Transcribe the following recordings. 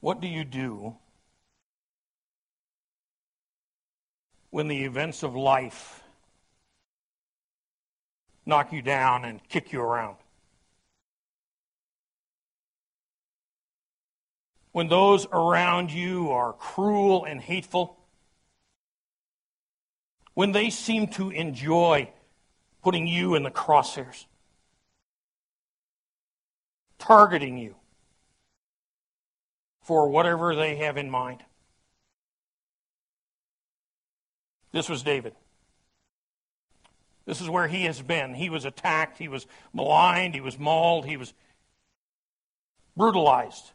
What do you do when the events of life knock you down and kick you around? When those around you are cruel and hateful? When they seem to enjoy putting you in the crosshairs? Targeting you? For whatever they have in mind. This was David. This is where he has been. He was attacked, he was maligned, he was mauled, he was brutalized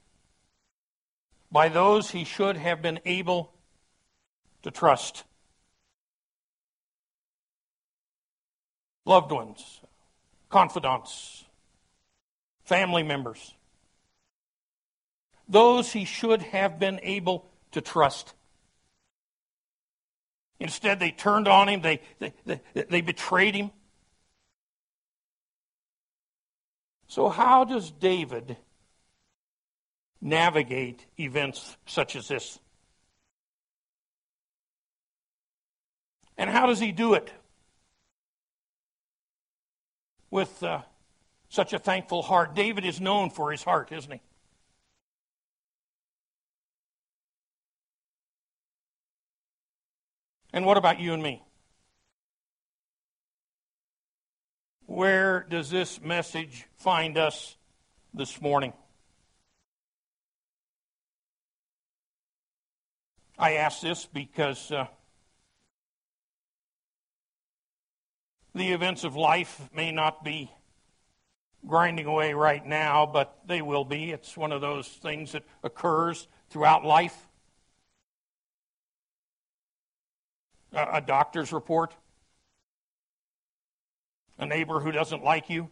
by those he should have been able to trust. Loved ones, confidants, family members those he should have been able to trust. Instead, they turned on him, they, they, they, they betrayed him. So, how does David navigate events such as this? And how does he do it? With uh, such a thankful heart. David is known for his heart, isn't he? And what about you and me? Where does this message find us this morning? I ask this because uh, the events of life may not be grinding away right now, but they will be. It's one of those things that occurs throughout life. A doctor's report, a neighbor who doesn't like you,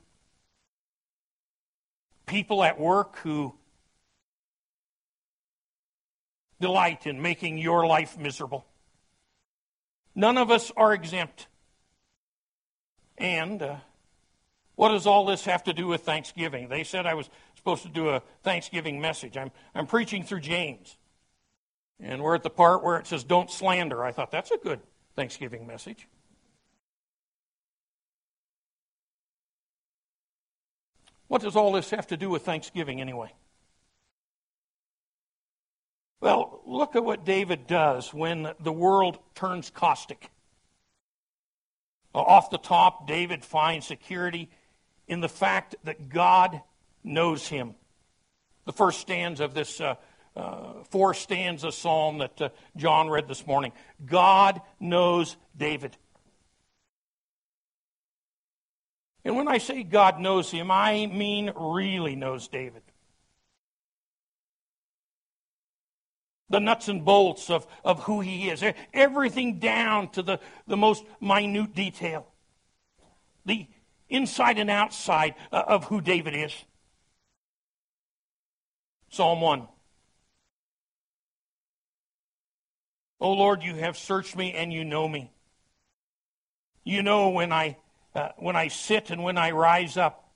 people at work who delight in making your life miserable. None of us are exempt. And uh, what does all this have to do with Thanksgiving? They said I was supposed to do a Thanksgiving message. I'm, I'm preaching through James. And we're at the part where it says, don't slander. I thought that's a good Thanksgiving message. What does all this have to do with Thanksgiving anyway? Well, look at what David does when the world turns caustic. Off the top, David finds security in the fact that God knows him. The first stanza of this uh, uh, four stanza psalm that uh, John read this morning. God knows David. And when I say God knows him, I mean really knows David. The nuts and bolts of, of who he is, everything down to the, the most minute detail, the inside and outside uh, of who David is. Psalm 1. Oh Lord, you have searched me and you know me. You know when I, uh, when I sit and when I rise up.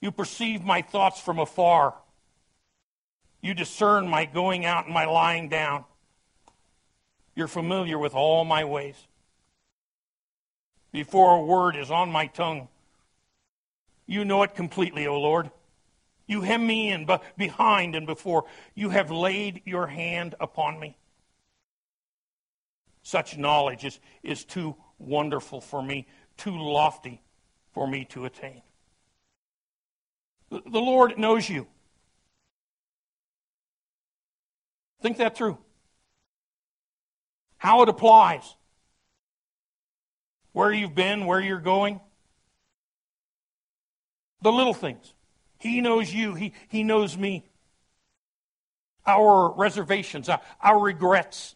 You perceive my thoughts from afar. You discern my going out and my lying down. You're familiar with all my ways. Before a word is on my tongue, you know it completely, O Lord. You hem me in behind and before. You have laid your hand upon me. Such knowledge is, is too wonderful for me, too lofty for me to attain. The Lord knows you. Think that through. How it applies. Where you've been, where you're going. The little things. He knows you. He, he knows me. Our reservations, our, our regrets,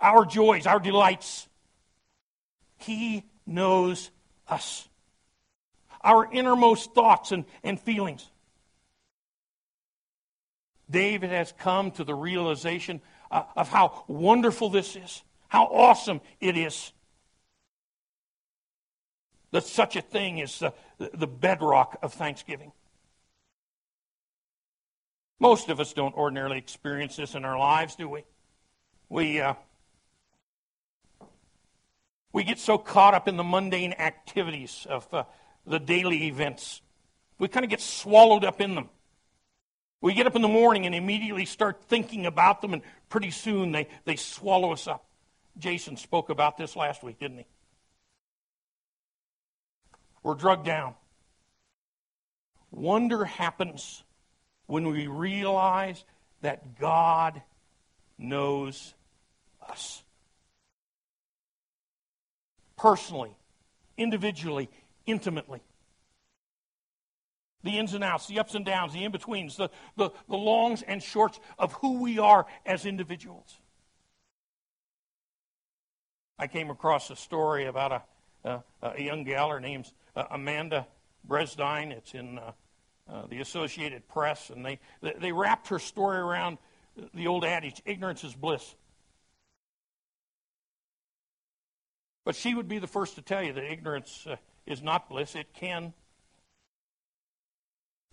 our joys, our delights. He knows us, our innermost thoughts and, and feelings. David has come to the realization uh, of how wonderful this is, how awesome it is. That such a thing is the, the bedrock of thanksgiving. Most of us don't ordinarily experience this in our lives, do we? We, uh, we get so caught up in the mundane activities of uh, the daily events. We kind of get swallowed up in them. We get up in the morning and immediately start thinking about them, and pretty soon they, they swallow us up. Jason spoke about this last week, didn't he? We're drugged down. Wonder happens when we realize that God knows us. Personally, individually, intimately. The ins and outs, the ups and downs, the in betweens, the, the, the longs and shorts of who we are as individuals. I came across a story about a, a, young gal. Her name's uh, Amanda Bresdine. It's in uh, uh, the Associated Press, and they, they wrapped her story around the old adage ignorance is bliss. But she would be the first to tell you that ignorance uh, is not bliss. It can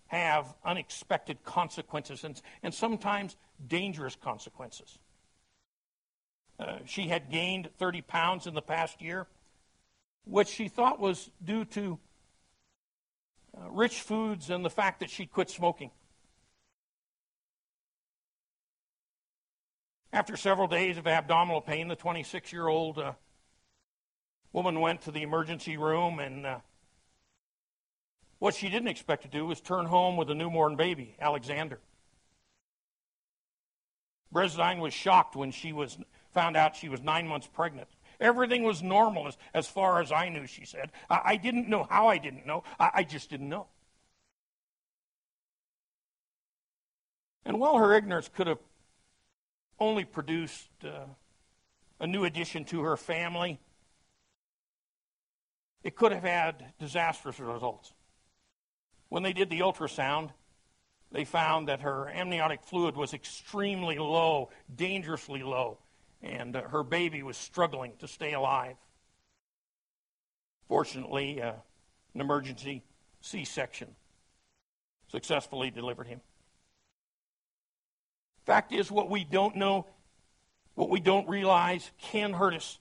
have unexpected consequences and, and sometimes dangerous consequences. Uh, she had gained 30 pounds in the past year, which she thought was due to uh, rich foods and the fact that she quit smoking. After several days of abdominal pain, the 26 year old uh, woman went to the emergency room, and uh, what she didn't expect to do was turn home with a newborn baby, Alexander. Bresdine was shocked when she was found out she was nine months pregnant. Everything was normal as, as far as I knew, she said. I, I didn't know how I didn't know. I, I just didn't know. And while her ignorance could have only produced uh, a new addition to her family, it could have had disastrous results. When they did the ultrasound, they found that her amniotic fluid was extremely low, dangerously low and uh, her baby was struggling to stay alive. Fortunately, uh, an emergency C section successfully delivered him. Fact is, what we don't know, what we don't realize, can hurt us.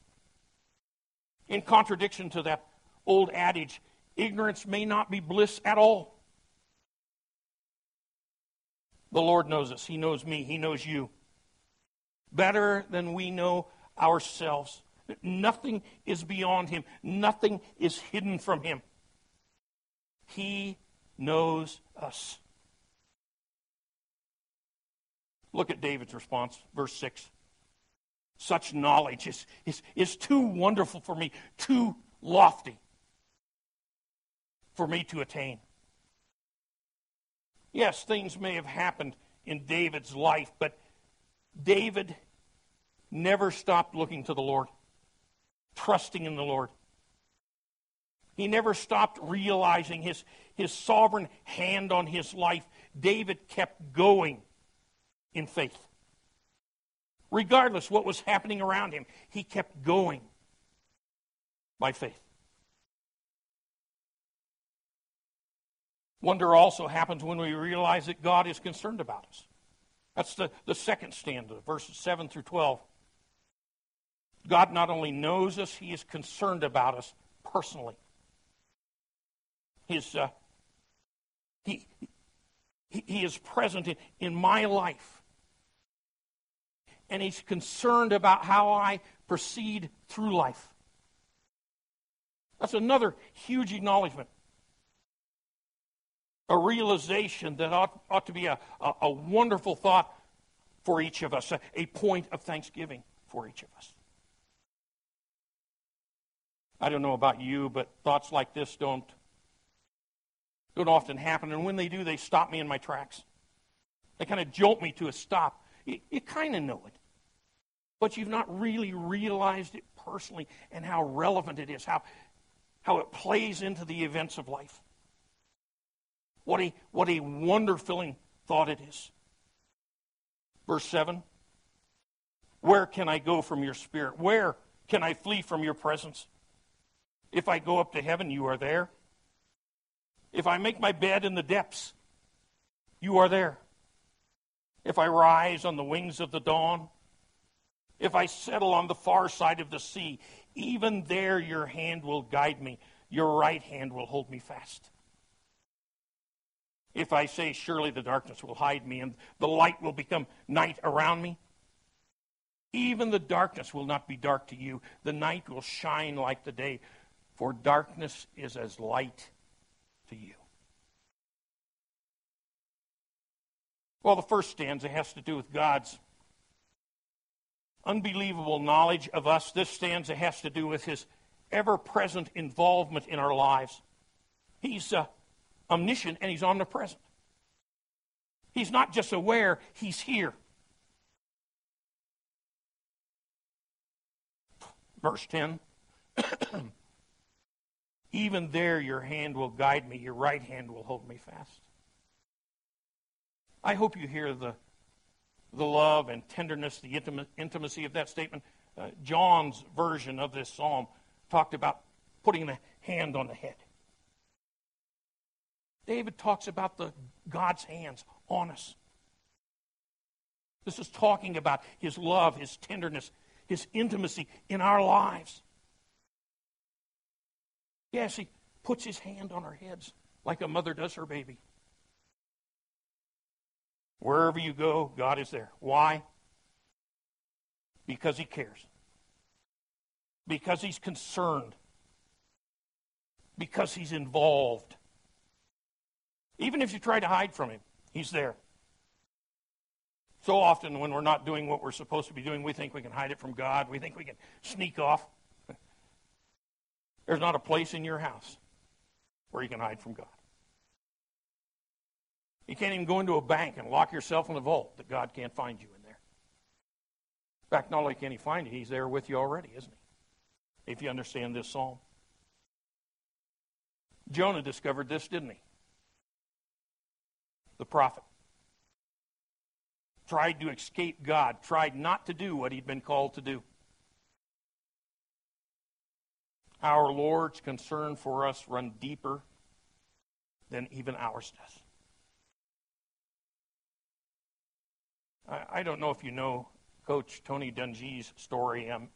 In contradiction to that old adage, ignorance may not be bliss at all. The Lord knows us. He knows me. He knows you better than we know ourselves. Nothing is beyond him, nothing is hidden from him. He knows us. Look at David's response, verse 6. Such knowledge is, is, is too wonderful for me, too lofty for me to attain. Yes, things may have happened in David's life, but David never stopped looking to the Lord, trusting in the Lord. He never stopped realizing his, his sovereign hand on his life. David kept going in faith. Regardless what was happening around him, he kept going by faith. Wonder also happens when we realize that God is concerned about us. That's the, the second stanza, verses 7 through 12. God not only knows us, He is concerned about us personally. His, uh, he, he, he is present in, in my life. And He's concerned about how I proceed through life. That's another huge acknowledgement a realization that ought, ought to be a, a, a, wonderful thought for each of us, a, a point of thanksgiving for each of us. I don't know about you, but thoughts like this don't, don't often happen. And when they do, they stop me in my tracks. They kind of jolt me to a stop. You, you kind of know it, but you've not really realized it personally and how relevant it is, how, how it plays into the events of life. What a, what a wonder-filling thought it is. Verse 7 Where can I go from your spirit? Where can I flee from your presence? If I go up to heaven, you are there. If I make my bed in the depths, you are there. if I rise on the wings of the dawn, if I settle on the far side of the sea, even there your hand will guide me, your right hand will hold me fast. If I say, Surely the darkness will hide me, and the light will become night around me, even the darkness will not be dark to you. The night will shine like the day, for darkness is as light to you. Well, the first stanza has to do with God's unbelievable knowledge of us. This stanza has to do with his ever present involvement in our lives. He's uh, omniscient and he's omnipresent. He's not just aware, he's here. Verse 10 Even there your hand will guide me, your right hand will hold me fast. I hope you hear the, the love and tenderness, the intimacy of that statement. Uh, John's version of this psalm talked about putting the hand on the head. David talks about the God's hands on us. This is talking about his love, his tenderness, his intimacy in our lives. Yes, he puts his hand on our heads like a mother does her baby. Wherever you go, God is there. Why? Because He cares. Because He's concerned. Because He's involved. Even if you try to hide from Him, He's there. So often, when we're not doing what we're supposed to be doing, we think we can hide it from God. We think we can sneak off. There's not a place in your house where you can hide from God. You can't even go into a bank and lock yourself in a vault that God can't find you in there. In fact, not only can He find you, He's there with you already, isn't He? If you understand this psalm. Jonah discovered this, didn't he? The prophet. Tried to escape God, tried not to do what he'd been called to do. Our Lord's concern for us run deeper than even ours does. I, I don't know if you know Coach Tony Dungy's story. Um,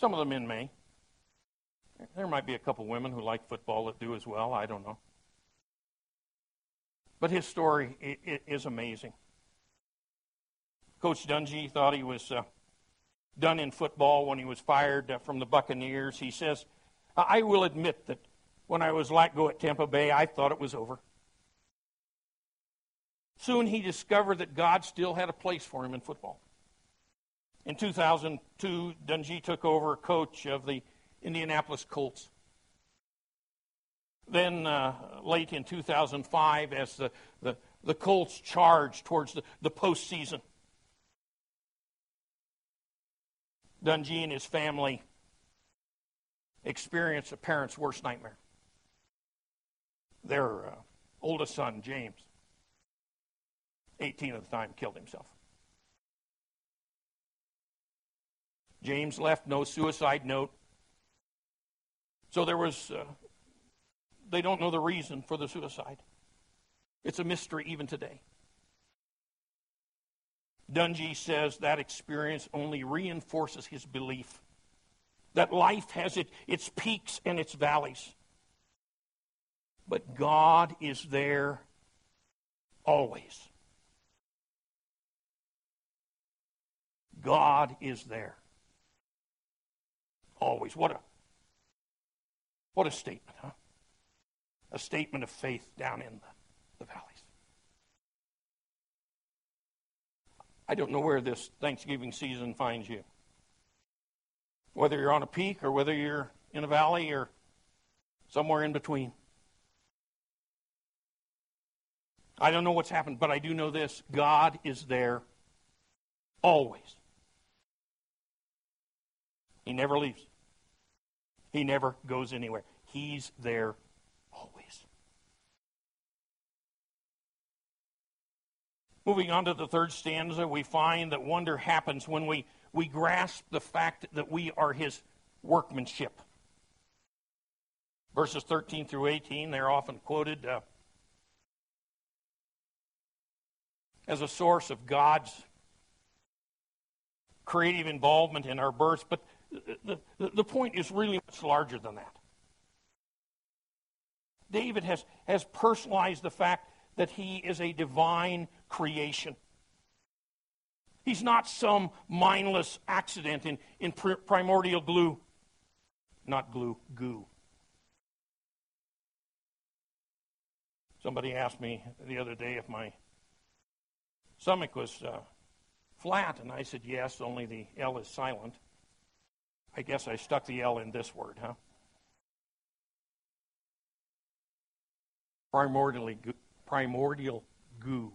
some of the men may. There might be a couple women who like football that do as well. I don't know. But his story is amazing. Coach Dungy thought he was uh, done in football when he was fired uh, from the Buccaneers. He says, I will admit that when I was let go at Tampa Bay, I thought it was over. Soon he discovered that God still had a place for him in football. In 2002, Dungy took over coach of the Indianapolis Colts. Then, uh, late in 2005, as the, the, the Colts charged towards the, the postseason, Dungy and his family experienced a parent's worst nightmare. Their uh, oldest son, James, 18 at the time, killed himself. James left no suicide note. So there was, uh, they don't know the reason for the suicide. It's a mystery even today. Dungy says that experience only reinforces his belief that life has it, its peaks and its valleys. But God is there always. God is there. Always. What a what a statement, huh? A statement of faith down in the, the valleys. I don't know where this Thanksgiving season finds you. Whether you're on a peak or whether you're in a valley or somewhere in between. I don't know what's happened, but I do know this God is there always. He never leaves. He never goes anywhere. He's there always. Moving on to the third stanza, we find that wonder happens when we, we grasp the fact that we are his workmanship. Verses 13 through 18, they're often quoted. Uh, as a source of God's creative involvement in our births, but the, the, the point is really much larger than that. David has, has personalized the fact that he is a divine creation. He's not some mindless accident in, in primordial glue. Not glue, goo. Somebody asked me the other day if my stomach was uh, flat, and I said yes, only the L is silent. I guess I stuck the L in this word, huh? Primordially, primordial goo.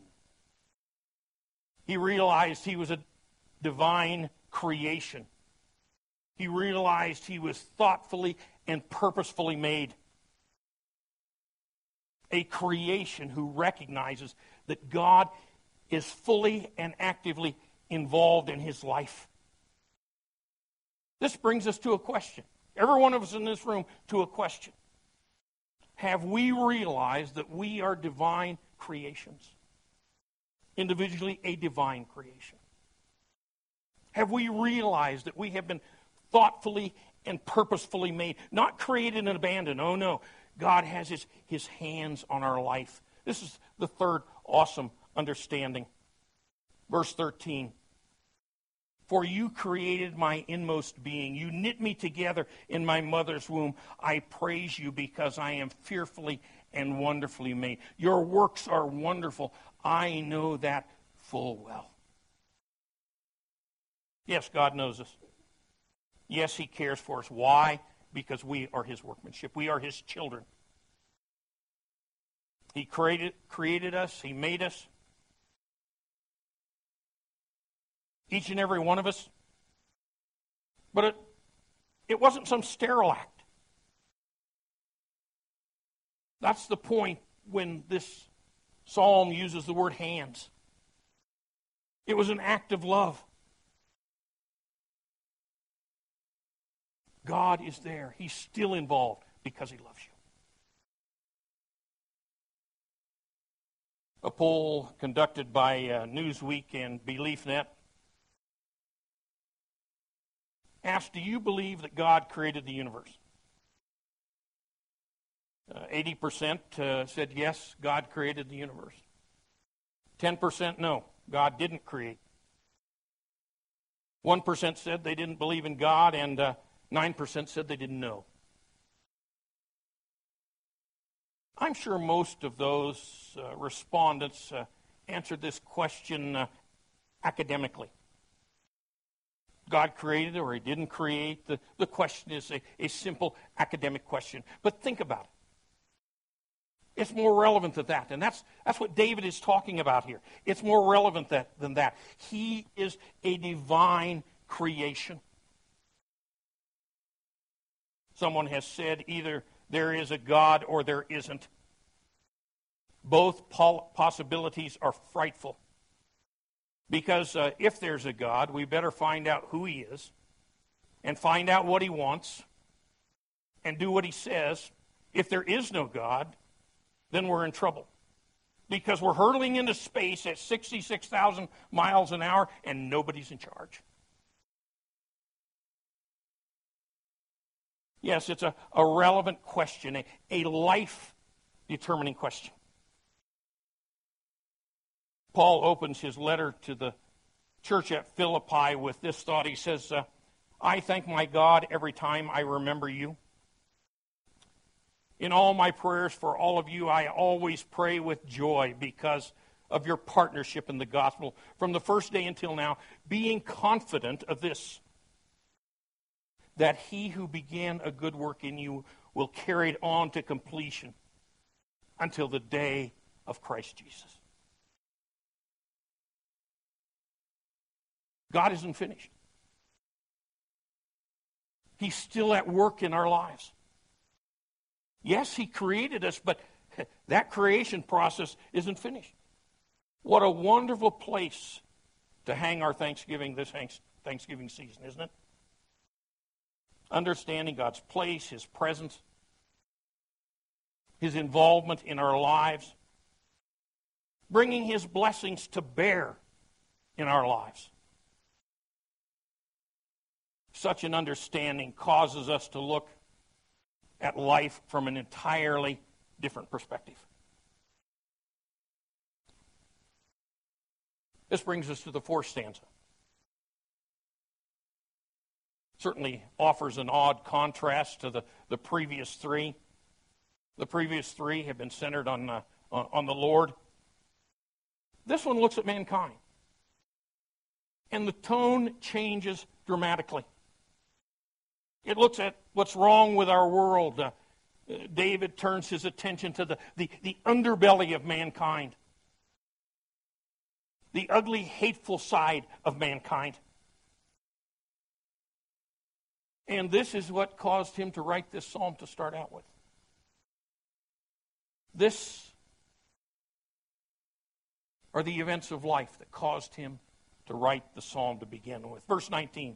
He realized he was a divine creation. He realized he was thoughtfully and purposefully made. A creation who recognizes that God is fully and actively involved in his life. This brings us to a question. Every one of us in this room to a question. Have we realized that we are divine creations? Individually, a divine creation. Have we realized that we have been thoughtfully and purposefully made, not created and abandoned? Oh, no. God has his, his hands on our life. This is the third awesome understanding. Verse 13 For you created my inmost being. You knit me together in my mother's womb. I praise you because I am fearfully and wonderfully made. Your works are wonderful. I know that full well. Yes, God knows us. Yes, He cares for us. Why? Because we are His workmanship. We are His children. He created, created us, He made us. Each and every one of us. But it, it wasn't some sterile act. That's the point when this psalm uses the word hands. It was an act of love. God is there. He's still involved because he loves you. A poll conducted by uh, Newsweek and BeliefNet asked, Do you believe that God created the universe? Uh, 80% uh, said yes, God created the universe. 10% no, God didn't create. 1% said they didn't believe in God, and uh, 9% said they didn't know. I'm sure most of those uh, respondents uh, answered this question uh, academically. God created or he didn't create. The, the question is a, a simple academic question. But think about it. It's more relevant than that. And that's, that's what David is talking about here. It's more relevant that, than that. He is a divine creation. Someone has said either there is a God or there isn't. Both possibilities are frightful. Because uh, if there's a God, we better find out who he is and find out what he wants and do what he says. If there is no God, then we're in trouble. Because we're hurtling into space at 66,000 miles an hour and nobody's in charge. Yes, it's a, a relevant question, a, a life determining question. Paul opens his letter to the church at Philippi with this thought. He says, uh, I thank my God every time I remember you. In all my prayers for all of you, I always pray with joy because of your partnership in the gospel from the first day until now, being confident of this that he who began a good work in you will carry it on to completion until the day of Christ Jesus. God isn't finished. He's still at work in our lives. Yes, He created us, but that creation process isn't finished. What a wonderful place to hang our Thanksgiving this Thanksgiving season, isn't it? Understanding God's place, His presence, His involvement in our lives. bringing his blessings to bear in our lives. Such an understanding causes us to look at life from an entirely different perspective. This brings us to the fourth stanza. Certainly offers an odd contrast to the, the previous three. The previous three have been centered on, uh, on, on the Lord. This one looks at mankind. And the tone changes dramatically. It looks at what's wrong with our world. Uh, David turns his attention to the, the, the underbelly of mankind, the ugly, hateful side of mankind. And this is what caused him to write this psalm to start out with. This are the events of life that caused him to write the psalm to begin with. Verse 19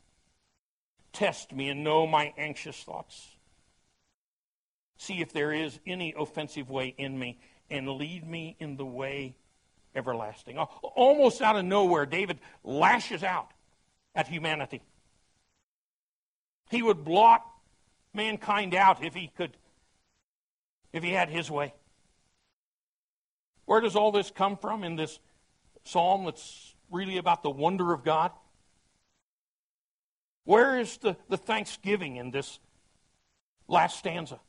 Test me and know my anxious thoughts. See if there is any offensive way in me, and lead me in the way everlasting. Almost out of nowhere, David lashes out at humanity. He would blot mankind out if he could, if he had his way. Where does all this come from in this psalm that's really about the wonder of God? Where is the, the thanksgiving in this last stanza?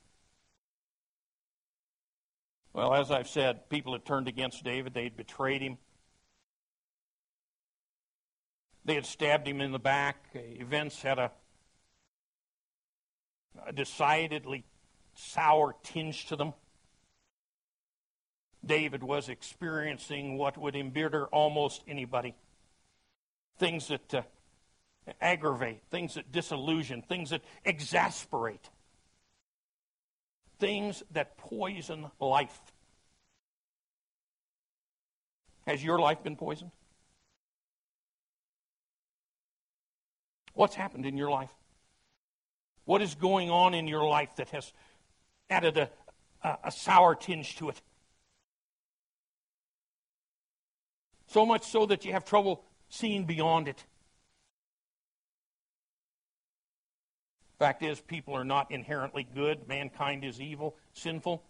Well, as I've said, people had turned against David. They had betrayed him. They had stabbed him in the back. Events had a a decidedly sour tinge to them. David was experiencing what would embitter almost anybody. Things that uh, aggravate, things that disillusion, things that exasperate, things that poison life. Has your life been poisoned? What's happened in your life? What is going on in your life that has added a, a, a sour tinge to it? So much so that you have trouble seeing beyond it. Fact is, people are not inherently good. Mankind is evil, sinful.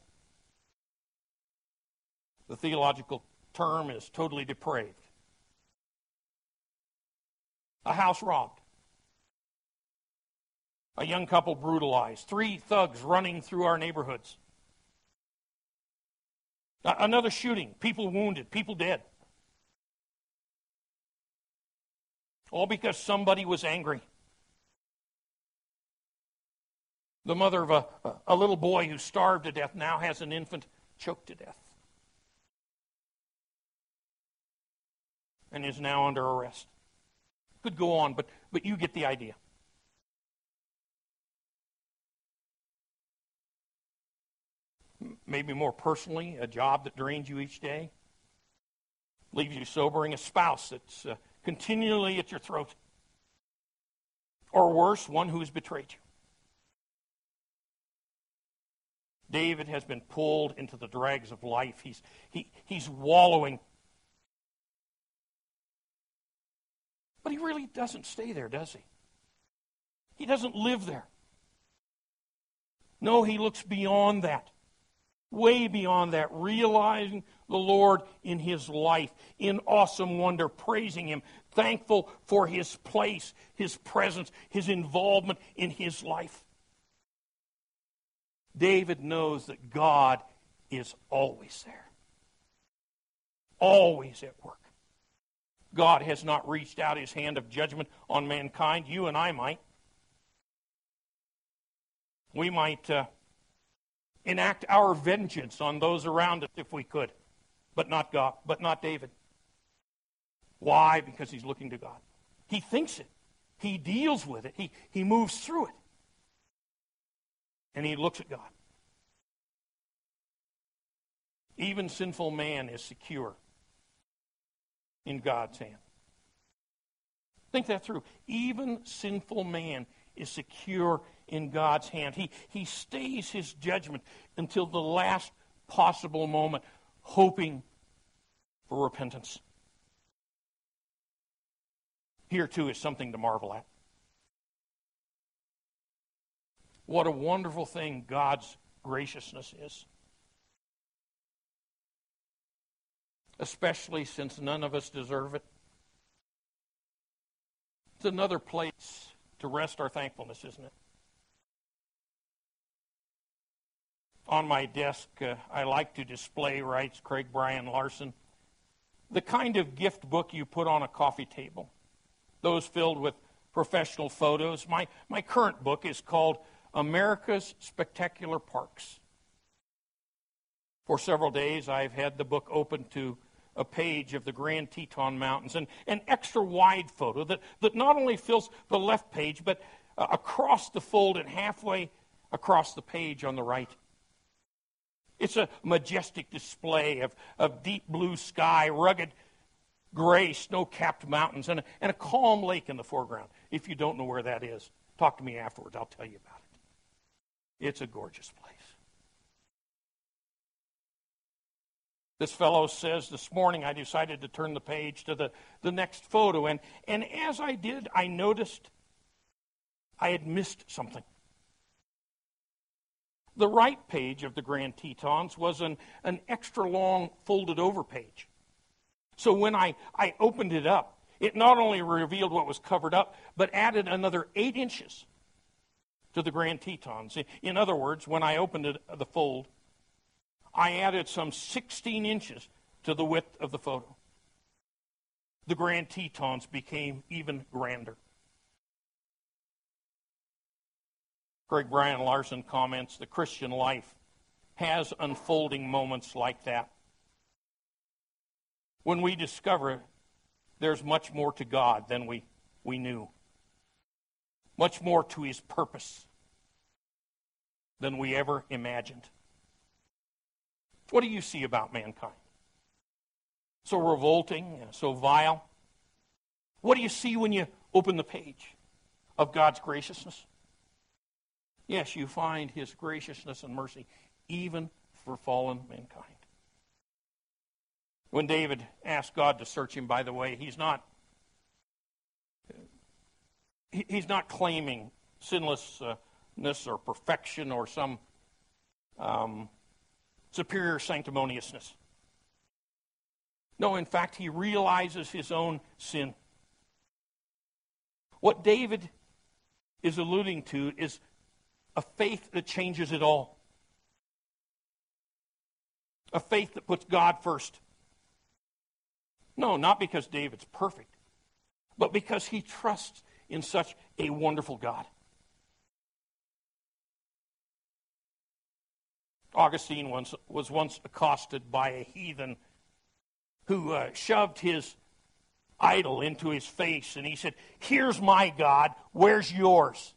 The theological term is totally depraved. A house robbed. A young couple brutalized. Three thugs running through our neighborhoods. Another shooting. People wounded. People dead. All because somebody was angry. The mother of a, a little boy who starved to death now has an infant choked to death and is now under arrest. Could go on, but, but you get the idea. maybe more personally, a job that drains you each day, leaves you sobering, a spouse that's uh, continually at your throat, or worse, one who has betrayed you. David has been pulled into the dregs of life. He's, he, he's wallowing. But he really doesn't stay there, does he? He doesn't live there. No, he looks beyond that way beyond that, realizing the Lord in his life, in awesome wonder, praising him, thankful for his place, his presence, his involvement in his life. David knows that God is always there, always at work. God has not reached out his hand of judgment on mankind. You and I might. We might. Uh, enact our vengeance on those around us if we could. but not God, but not David. Why? Because he's looking to God. He thinks it. He deals with it. He, he moves through it. And he looks at God. Even sinful man is secure in God's hand. Think that through. Even sinful man is secure in God's hand. He, he stays his judgment until the last possible moment, hoping for repentance. Here, too, is something to marvel at. What a wonderful thing God's graciousness is. Especially since none of us deserve it. It's another place to rest our thankfulness, isn't it? On my desk, uh, I like to display, writes Craig Brian Larson, the kind of gift book you put on a coffee table, those filled with professional photos. My, my current book is called America's Spectacular Parks. For several days, I've had the book open to a page of the Grand Teton Mountains, and an extra wide photo that, that not only fills the left page, but uh, across the fold and halfway across the page on the right. It's a majestic display of, of deep blue sky, rugged gray snow capped mountains, and a, and a calm lake in the foreground. If you don't know where that is, talk to me afterwards. I'll tell you about it. It's a gorgeous place. This fellow says, This morning I decided to turn the page to the, the next photo, and, and as I did, I noticed I had missed something. The right page of the Grand Tetons was an, an extra long folded over page. So when I, I opened it up, it not only revealed what was covered up, but added another eight inches to the Grand Tetons. In other words, when I opened it, the fold, I added some 16 inches to the width of the photo. The Grand Tetons became even grander. Craig Brian Larson comments the Christian life has unfolding moments like that. When we discover there's much more to God than we, we knew, much more to his purpose than we ever imagined. What do you see about mankind? So revolting, and so vile. What do you see when you open the page of God's graciousness? Yes, you find his graciousness and mercy even for fallen mankind. When David asked God to search him, by the way, he's not he's not claiming sinlessness or perfection or some um, superior sanctimoniousness. No, in fact, he realizes his own sin. What David is alluding to is a faith that changes it all. A faith that puts God first. No, not because David's perfect, but because he trusts in such a wonderful God. Augustine once, was once accosted by a heathen who uh, shoved his idol into his face and he said, Here's my God, where's yours?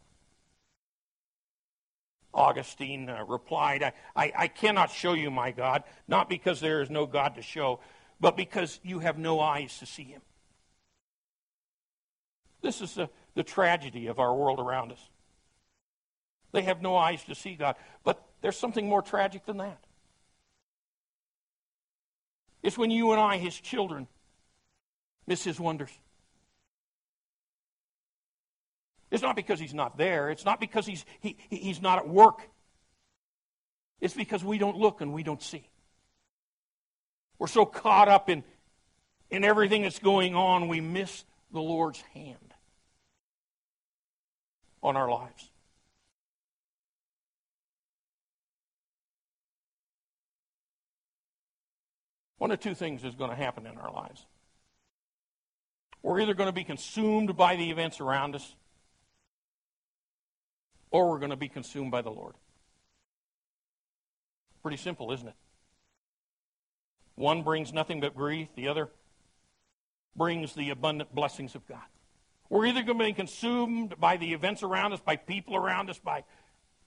Augustine uh, replied, I, I, I cannot show you my God, not because there is no God to show, but because you have no eyes to see him. This is the, the tragedy of our world around us. They have no eyes to see God. But there's something more tragic than that. It's when you and I, his children, miss his wonders. It's not because he's not there. It's not because he's, he, he's not at work. It's because we don't look and we don't see. We're so caught up in, in everything that's going on, we miss the Lord's hand on our lives. One of two things is going to happen in our lives. We're either going to be consumed by the events around us, or we're going to be consumed by the Lord. Pretty simple, isn't it? One brings nothing but grief, the other brings the abundant blessings of God. We're either going to be consumed by the events around us, by people around us, by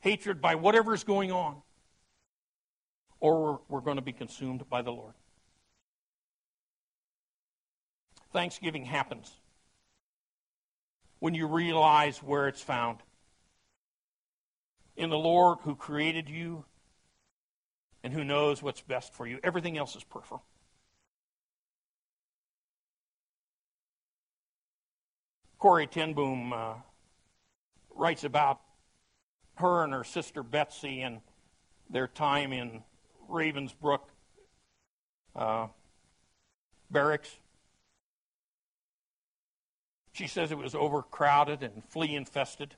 hatred, by whatever is going on, or we're, we're going to be consumed by the Lord. Thanksgiving happens when you realize where it's found. In the Lord who created you and who knows what's best for you. Everything else is peripheral. Corrie ten Boom uh, writes about her and her sister Betsy and their time in Ravensbrück uh, barracks. She says it was overcrowded and flea infested.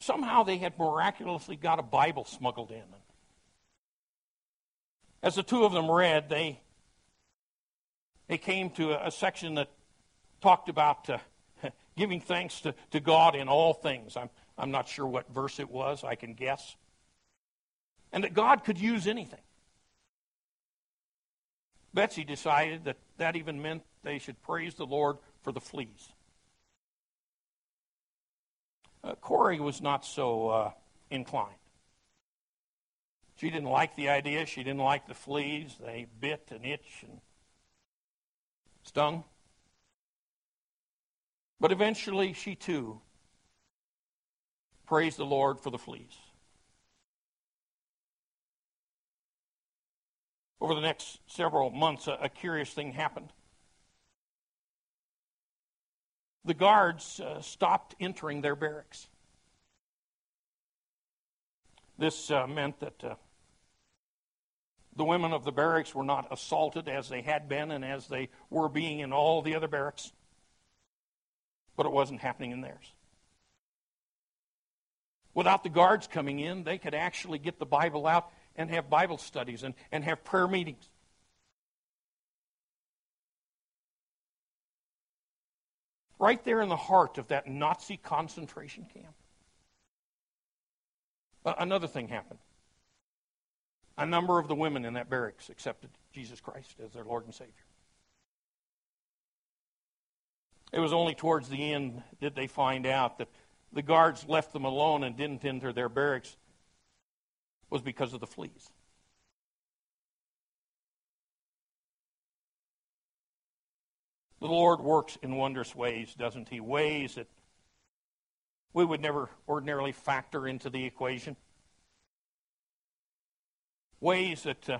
Somehow they had miraculously got a Bible smuggled in. As the two of them read, they, they came to a, a section that talked about uh, giving thanks to, to God in all things. I'm, I'm not sure what verse it was, I can guess. And that God could use anything. Betsy decided that that even meant they should praise the Lord for the fleas. Uh, Corrie was not so uh, inclined. She didn't like the idea. She didn't like the fleas. They bit and itched and stung. But eventually, she too praised the Lord for the fleas. Over the next several months, a, a curious thing happened. The guards uh, stopped entering their barracks. This uh, meant that uh, the women of the barracks were not assaulted as they had been and as they were being in all the other barracks, but it wasn't happening in theirs. Without the guards coming in, they could actually get the Bible out and have Bible studies and, and have prayer meetings. Right there in the heart of that Nazi concentration camp. Another thing happened. A number of the women in that barracks accepted Jesus Christ as their Lord and Savior. It was only towards the end did they find out that the guards left them alone and didn't enter their barracks was because of the fleas. The Lord works in wondrous ways, doesn't He? Ways that we would never ordinarily factor into the equation ways that uh,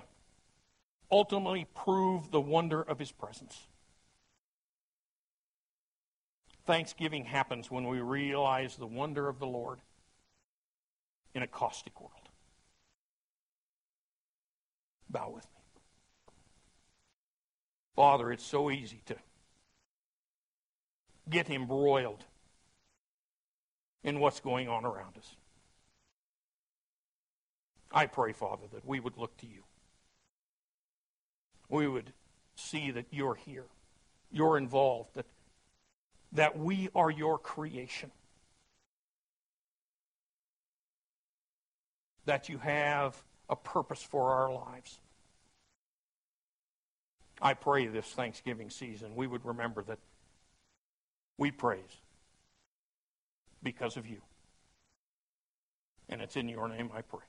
ultimately prove the wonder of his presence. Thanksgiving happens when we realize the wonder of the Lord in a caustic world. Bow with me. Father, it's so easy to get embroiled in what's going on around us. I pray, Father, that we would look to you. We would see that you're here, you're involved, that, that we are your creation. That you have a purpose for our lives. I pray this Thanksgiving season we would remember that we praise because of you. And it's in your name I pray.